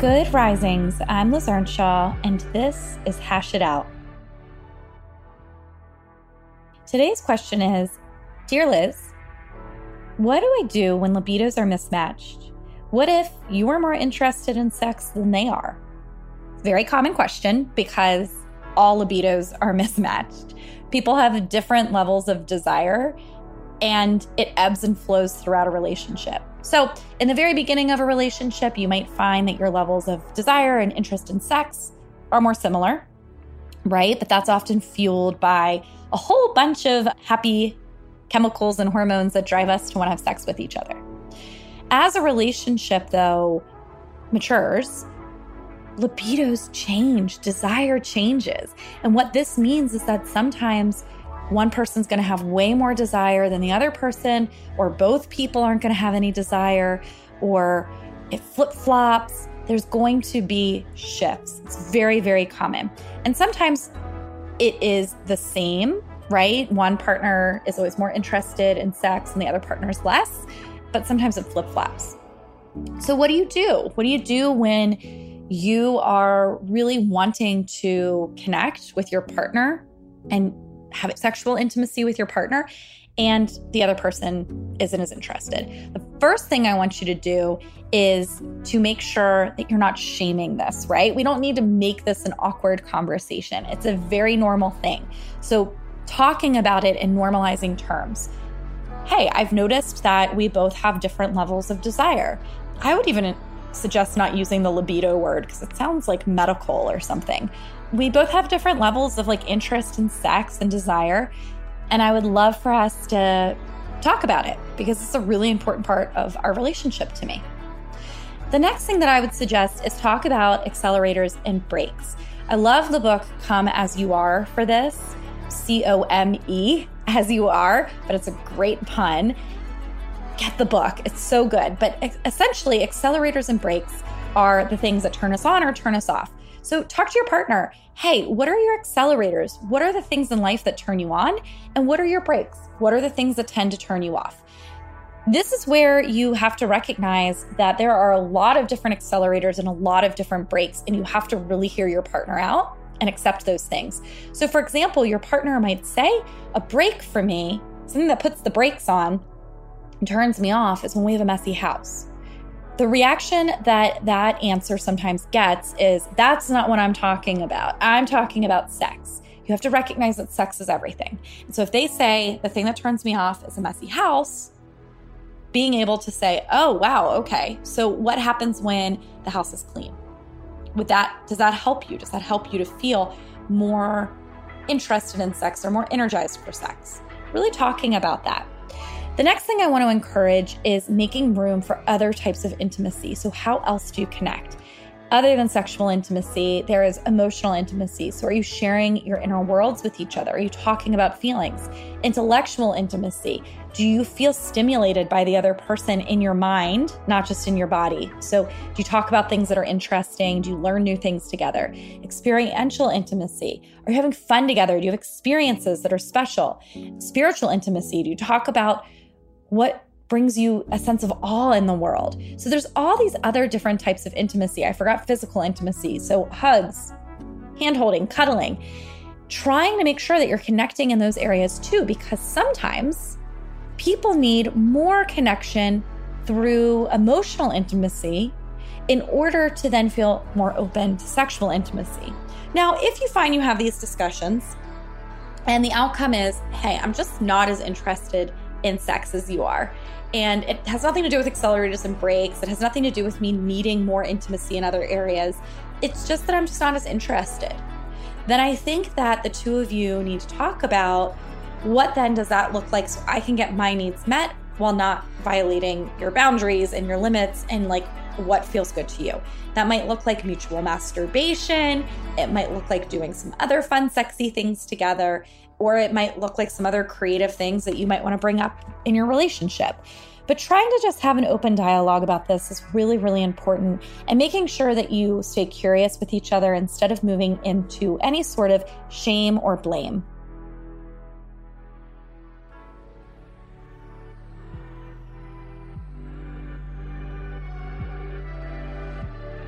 Good risings. I'm Liz Earnshaw, and this is Hash It Out. Today's question is Dear Liz, what do I do when libidos are mismatched? What if you are more interested in sex than they are? Very common question because all libidos are mismatched. People have different levels of desire and it ebbs and flows throughout a relationship. So, in the very beginning of a relationship, you might find that your levels of desire and interest in sex are more similar, right? But that's often fueled by a whole bunch of happy chemicals and hormones that drive us to want to have sex with each other. As a relationship, though, matures, libidos change, desire changes. And what this means is that sometimes one person's going to have way more desire than the other person, or both people aren't going to have any desire, or it flip flops. There's going to be shifts. It's very, very common. And sometimes it is the same, right? One partner is always more interested in sex and the other partner is less, but sometimes it flip flops. So, what do you do? What do you do when you are really wanting to connect with your partner and have sexual intimacy with your partner and the other person isn't as interested. The first thing I want you to do is to make sure that you're not shaming this, right? We don't need to make this an awkward conversation. It's a very normal thing. So, talking about it in normalizing terms. Hey, I've noticed that we both have different levels of desire. I would even suggest not using the libido word because it sounds like medical or something we both have different levels of like interest in sex and desire. And I would love for us to talk about it because it's a really important part of our relationship to me. The next thing that I would suggest is talk about accelerators and brakes. I love the book Come As You Are for this C O M E, as you are, but it's a great pun. Get the book, it's so good. But essentially, accelerators and brakes are the things that turn us on or turn us off. So talk to your partner. Hey, what are your accelerators? What are the things in life that turn you on? And what are your brakes? What are the things that tend to turn you off? This is where you have to recognize that there are a lot of different accelerators and a lot of different brakes, and you have to really hear your partner out and accept those things. So, for example, your partner might say, A brake for me, something that puts the brakes on turns me off, is when we have a messy house. The reaction that that answer sometimes gets is that's not what I'm talking about. I'm talking about sex. You have to recognize that sex is everything. And so if they say the thing that turns me off is a messy house, being able to say, "Oh, wow, okay. So what happens when the house is clean?" Would that does that help you? Does that help you to feel more interested in sex or more energized for sex? Really talking about that. The next thing I want to encourage is making room for other types of intimacy. So, how else do you connect? Other than sexual intimacy, there is emotional intimacy. So, are you sharing your inner worlds with each other? Are you talking about feelings? Intellectual intimacy. Do you feel stimulated by the other person in your mind, not just in your body? So, do you talk about things that are interesting? Do you learn new things together? Experiential intimacy. Are you having fun together? Do you have experiences that are special? Spiritual intimacy. Do you talk about what brings you a sense of awe in the world. So there's all these other different types of intimacy. I forgot physical intimacy. So hugs, hand holding, cuddling, trying to make sure that you're connecting in those areas too, because sometimes people need more connection through emotional intimacy in order to then feel more open to sexual intimacy. Now, if you find you have these discussions and the outcome is, hey, I'm just not as interested in sex as you are. And it has nothing to do with accelerators and brakes. It has nothing to do with me needing more intimacy in other areas. It's just that I'm just not as interested. Then I think that the two of you need to talk about what then does that look like so I can get my needs met while not violating your boundaries and your limits and like what feels good to you. That might look like mutual masturbation. It might look like doing some other fun, sexy things together, or it might look like some other creative things that you might want to bring up in your relationship. But trying to just have an open dialogue about this is really, really important. And making sure that you stay curious with each other instead of moving into any sort of shame or blame.